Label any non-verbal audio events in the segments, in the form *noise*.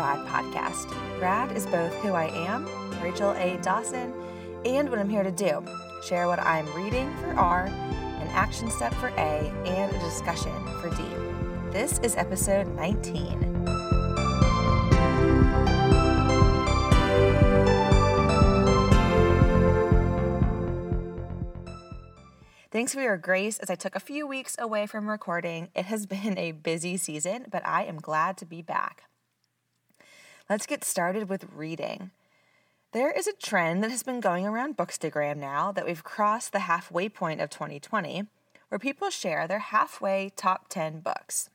Rad podcast. Rad is both who I am, Rachel A. Dawson, and what I'm here to do share what I'm reading for R, an action step for A, and a discussion for D. This is episode 19. Thanks for your grace as I took a few weeks away from recording. It has been a busy season, but I am glad to be back. Let's get started with reading. There is a trend that has been going around Bookstagram now that we've crossed the halfway point of 2020, where people share their halfway top 10 books.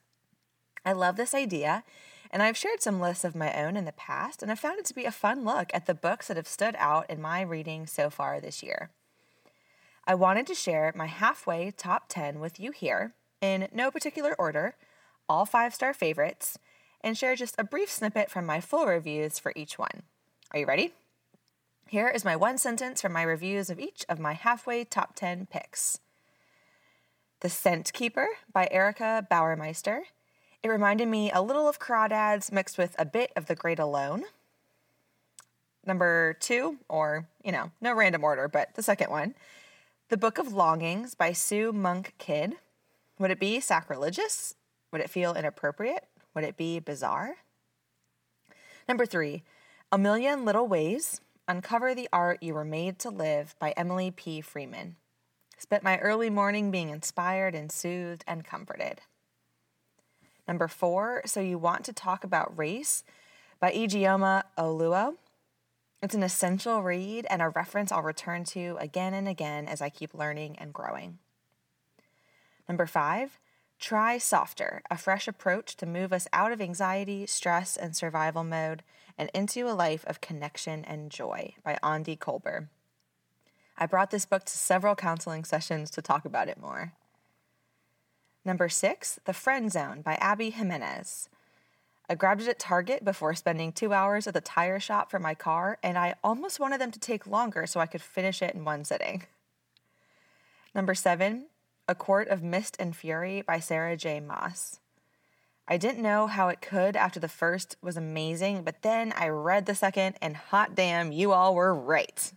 I love this idea, and I've shared some lists of my own in the past, and I found it to be a fun look at the books that have stood out in my reading so far this year. I wanted to share my halfway top 10 with you here in no particular order, all five star favorites, and share just a brief snippet from my full reviews for each one. Are you ready? Here is my one sentence from my reviews of each of my halfway top 10 picks. The Scent Keeper by Erica Bauermeister. It reminded me a little of Crawdads mixed with a bit of The Great Alone. Number two, or, you know, no random order, but the second one the Book of Longings by Sue Monk Kidd. Would it be sacrilegious? Would it feel inappropriate? Would it be bizarre? Number three, A Million Little Ways Uncover the Art You Were Made to Live by Emily P. Freeman. Spent my early morning being inspired and soothed and comforted. Number four, So You Want to Talk About Race by Ijeoma Oluo. It's an essential read and a reference I'll return to again and again as I keep learning and growing. Number five, try softer, a fresh approach to move us out of anxiety, stress, and survival mode and into a life of connection and joy by Aundi Kolber. I brought this book to several counseling sessions to talk about it more. Number six, The Friend Zone by Abby Jimenez. I grabbed it at Target before spending two hours at the tire shop for my car, and I almost wanted them to take longer so I could finish it in one sitting. Number seven, A Court of Mist and Fury by Sarah J. Maas. I didn't know how it could after the first was amazing, but then I read the second, and hot damn, you all were right.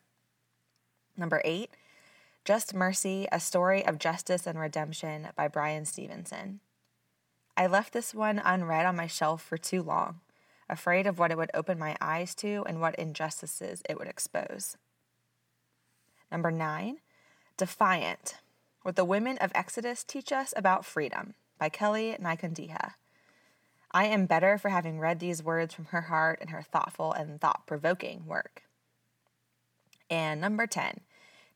Number eight, Just Mercy, A Story of Justice and Redemption by Bryan Stevenson. I left this one unread on my shelf for too long, afraid of what it would open my eyes to and what injustices it would expose. Number nine, Defiant What the Women of Exodus Teach Us About Freedom by Kelly Nikondeha. I am better for having read these words from her heart and her thoughtful and thought provoking work. And number 10,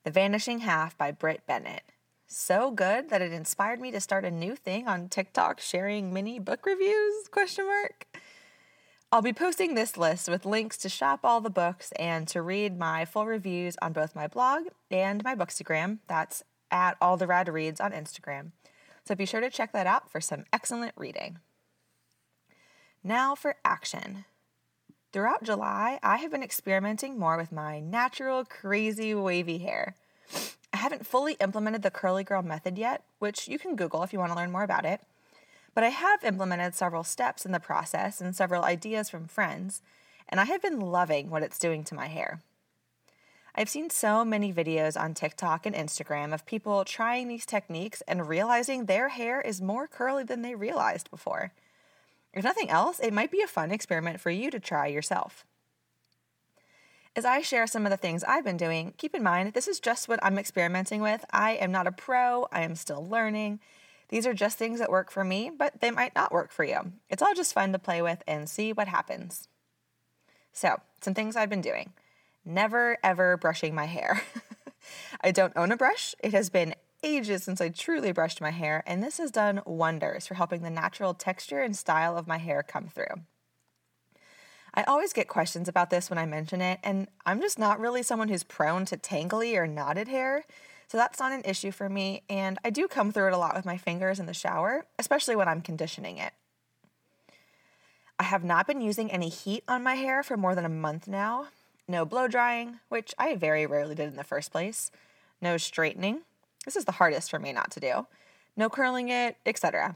The Vanishing Half by Brit Bennett so good that it inspired me to start a new thing on TikTok sharing mini book reviews question mark. I'll be posting this list with links to shop all the books and to read my full reviews on both my blog and my bookstagram. That's at all the rad reads on Instagram. So be sure to check that out for some excellent reading. Now for action. Throughout July, I have been experimenting more with my natural, crazy, wavy hair. I haven't fully implemented the curly girl method yet, which you can Google if you want to learn more about it. But I have implemented several steps in the process and several ideas from friends, and I have been loving what it's doing to my hair. I've seen so many videos on TikTok and Instagram of people trying these techniques and realizing their hair is more curly than they realized before. If nothing else, it might be a fun experiment for you to try yourself. As I share some of the things I've been doing, keep in mind this is just what I'm experimenting with. I am not a pro, I am still learning. These are just things that work for me, but they might not work for you. It's all just fun to play with and see what happens. So, some things I've been doing. Never ever brushing my hair. *laughs* I don't own a brush. It has been ages since I truly brushed my hair, and this has done wonders for helping the natural texture and style of my hair come through. I always get questions about this when I mention it, and I'm just not really someone who's prone to tangly or knotted hair, so that's not an issue for me, and I do come through it a lot with my fingers in the shower, especially when I'm conditioning it. I have not been using any heat on my hair for more than a month now. No blow drying, which I very rarely did in the first place. No straightening. This is the hardest for me not to do. No curling it, etc.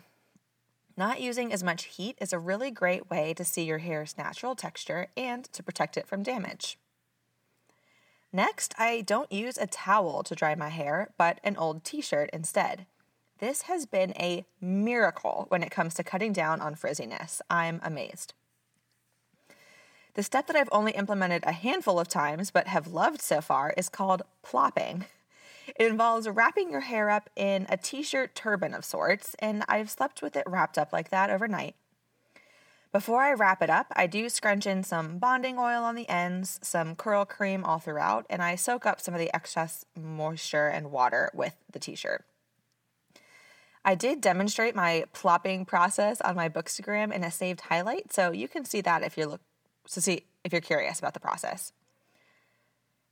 Not using as much heat is a really great way to see your hair's natural texture and to protect it from damage. Next, I don't use a towel to dry my hair, but an old t shirt instead. This has been a miracle when it comes to cutting down on frizziness. I'm amazed. The step that I've only implemented a handful of times but have loved so far is called plopping. It involves wrapping your hair up in a t shirt turban of sorts, and I've slept with it wrapped up like that overnight. Before I wrap it up, I do scrunch in some bonding oil on the ends, some curl cream all throughout, and I soak up some of the excess moisture and water with the t shirt. I did demonstrate my plopping process on my Bookstagram in a saved highlight, so you can see that if you look to see if you're curious about the process.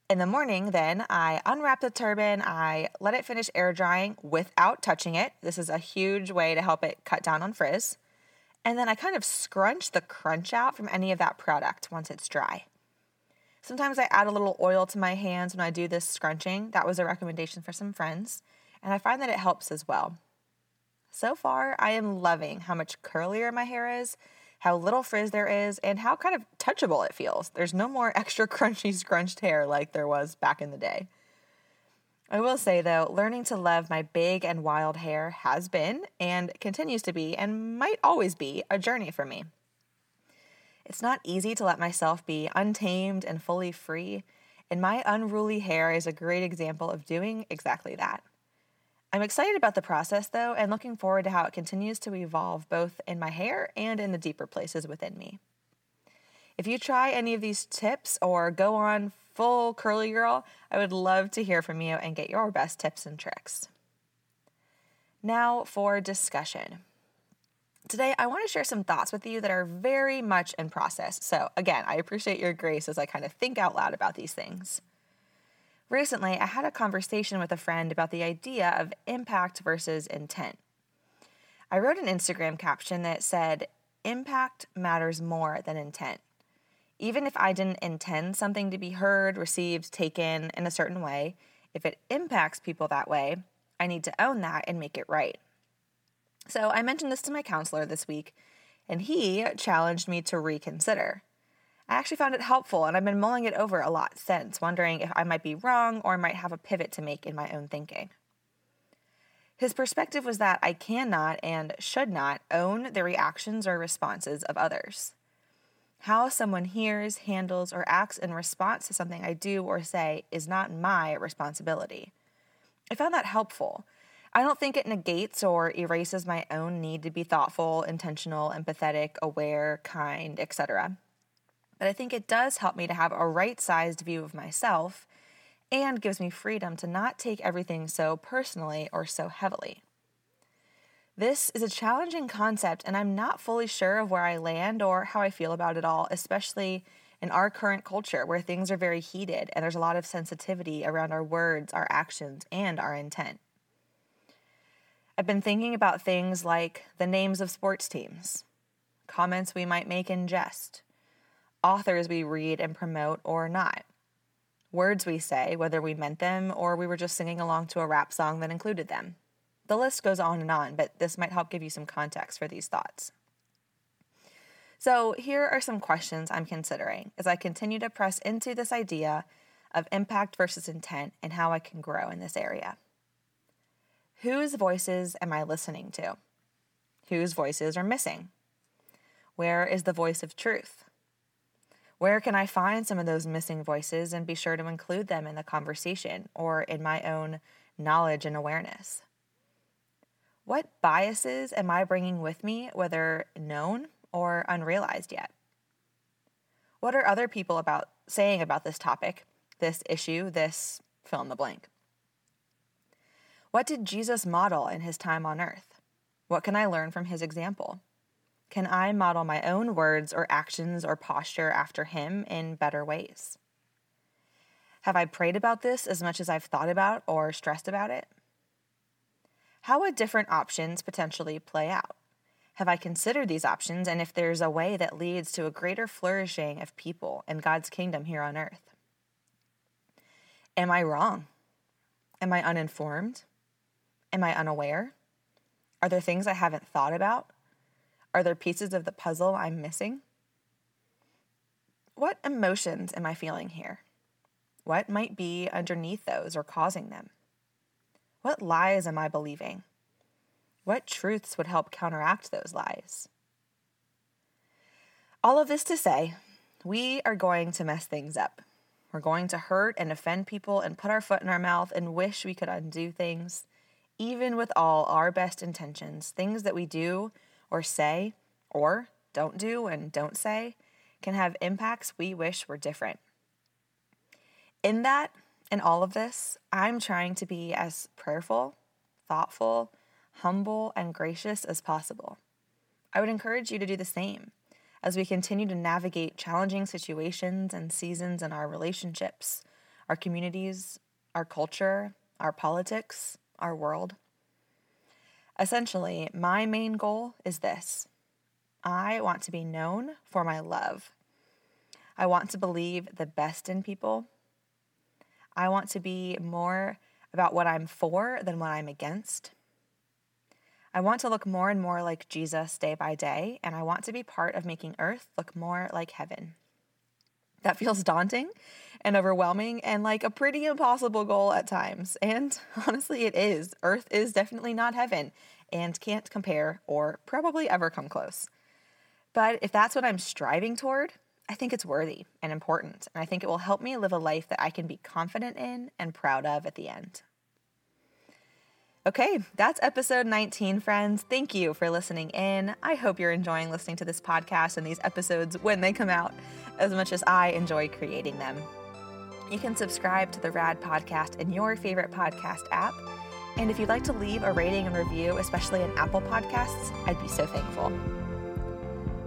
In the morning, then I unwrap the turban, I let it finish air drying without touching it. This is a huge way to help it cut down on frizz. And then I kind of scrunch the crunch out from any of that product once it's dry. Sometimes I add a little oil to my hands when I do this scrunching. That was a recommendation for some friends, and I find that it helps as well. So far, I am loving how much curlier my hair is, how little frizz there is, and how kind of touchable it feels. There's no more *laughs* extra crunchy, scrunched hair like there was back in the day. I will say though, learning to love my big and wild hair has been and continues to be and might always be a journey for me. It's not easy to let myself be untamed and fully free, and my unruly hair is a great example of doing exactly that. I'm excited about the process though, and looking forward to how it continues to evolve both in my hair and in the deeper places within me. If you try any of these tips or go on full curly girl, I would love to hear from you and get your best tips and tricks. Now for discussion. Today, I want to share some thoughts with you that are very much in process. So, again, I appreciate your grace as I kind of think out loud about these things. Recently, I had a conversation with a friend about the idea of impact versus intent. I wrote an Instagram caption that said, Impact matters more than intent. Even if I didn't intend something to be heard, received, taken in a certain way, if it impacts people that way, I need to own that and make it right. So I mentioned this to my counselor this week, and he challenged me to reconsider. I actually found it helpful, and I've been mulling it over a lot since, wondering if I might be wrong or might have a pivot to make in my own thinking. His perspective was that I cannot and should not own the reactions or responses of others. How someone hears, handles, or acts in response to something I do or say is not my responsibility. I found that helpful. I don't think it negates or erases my own need to be thoughtful, intentional, empathetic, aware, kind, etc but I think it does help me to have a right sized view of myself and gives me freedom to not take everything so personally or so heavily. This is a challenging concept, and I'm not fully sure of where I land or how I feel about it all, especially in our current culture where things are very heated and there's a lot of sensitivity around our words, our actions, and our intent. I've been thinking about things like the names of sports teams, comments we might make in jest, authors we read and promote or not, words we say, whether we meant them or we were just singing along to a rap song that included them. The list goes on and on, but this might help give you some context for these thoughts. So, here are some questions I'm considering as I continue to press into this idea of impact versus intent and how I can grow in this area. Whose voices am I listening to? Whose voices are missing? Where is the voice of truth? Where can I find some of those missing voices and be sure to include them in the conversation or in my own knowledge and awareness? What biases am I bringing with me, whether known or unrealized yet? What are other people about saying about this topic, this issue, this fill in the blank? What did Jesus model in his time on earth? What can I learn from his example? Can I model my own words or actions or posture after him in better ways? Have I prayed about this as much as I've thought about or stressed about it? How would different options potentially play out? Have I considered these options and if there's a way that leads to a greater flourishing of people and God's kingdom here on earth? Am I wrong? Am I uninformed? Am I unaware? Are there things I haven't thought about? Are there pieces of the puzzle I'm missing? What emotions am I feeling here? What might be underneath those or causing them? What lies am I believing? What truths would help counteract those lies? All of this to say, we are going to mess things up. We're going to hurt and offend people and put our foot in our mouth and wish we could undo things, even with all our best intentions. Things that we do or say or don't do and don't say can have impacts we wish were different. In that, in all of this, I'm trying to be as prayerful, thoughtful, humble, and gracious as possible. I would encourage you to do the same as we continue to navigate challenging situations and seasons in our relationships, our communities, our culture, our politics, our world. Essentially, my main goal is this I want to be known for my love. I want to believe the best in people. I want to be more about what I'm for than what I'm against. I want to look more and more like Jesus day by day, and I want to be part of making earth look more like heaven. That feels daunting and overwhelming and like a pretty impossible goal at times. And *laughs* honestly, it is. Earth is definitely not heaven and can't compare or probably ever come close. But if that's what I'm striving toward, I think it's worthy and important. And I think it will help me live a life that I can be confident in and proud of at the end. Okay, that's episode 19, friends. Thank you for listening in. I hope you're enjoying listening to this podcast and these episodes when they come out as much as I enjoy creating them. You can subscribe to the RAD podcast in your favorite podcast app. And if you'd like to leave a rating and review, especially in Apple Podcasts, I'd be so thankful.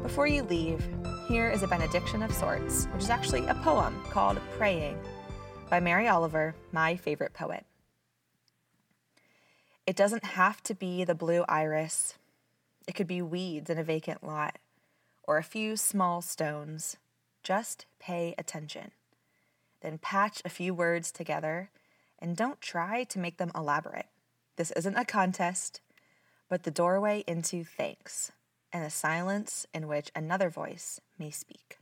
Before you leave, here is a benediction of sorts, which is actually a poem called Praying by Mary Oliver, my favorite poet. It doesn't have to be the blue iris. It could be weeds in a vacant lot or a few small stones. Just pay attention. Then patch a few words together and don't try to make them elaborate. This isn't a contest, but the doorway into thanks and a silence in which another voice may speak.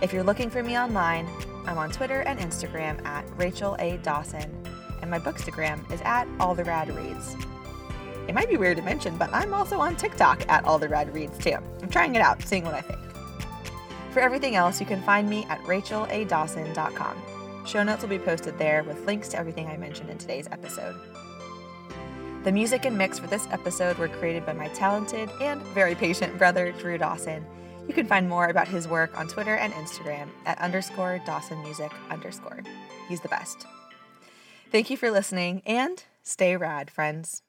If you're looking for me online, I'm on Twitter and Instagram at Rachel A. Dawson and my bookstagram is at all the rad reads. It might be weird to mention, but I'm also on TikTok at all the rad reads too. I'm trying it out, seeing what I think. For everything else, you can find me at racheladawson.com. Show notes will be posted there with links to everything I mentioned in today's episode. The music and mix for this episode were created by my talented and very patient brother, Drew Dawson. You can find more about his work on Twitter and Instagram at underscore Dawson Music underscore. He's the best. Thank you for listening and stay rad, friends.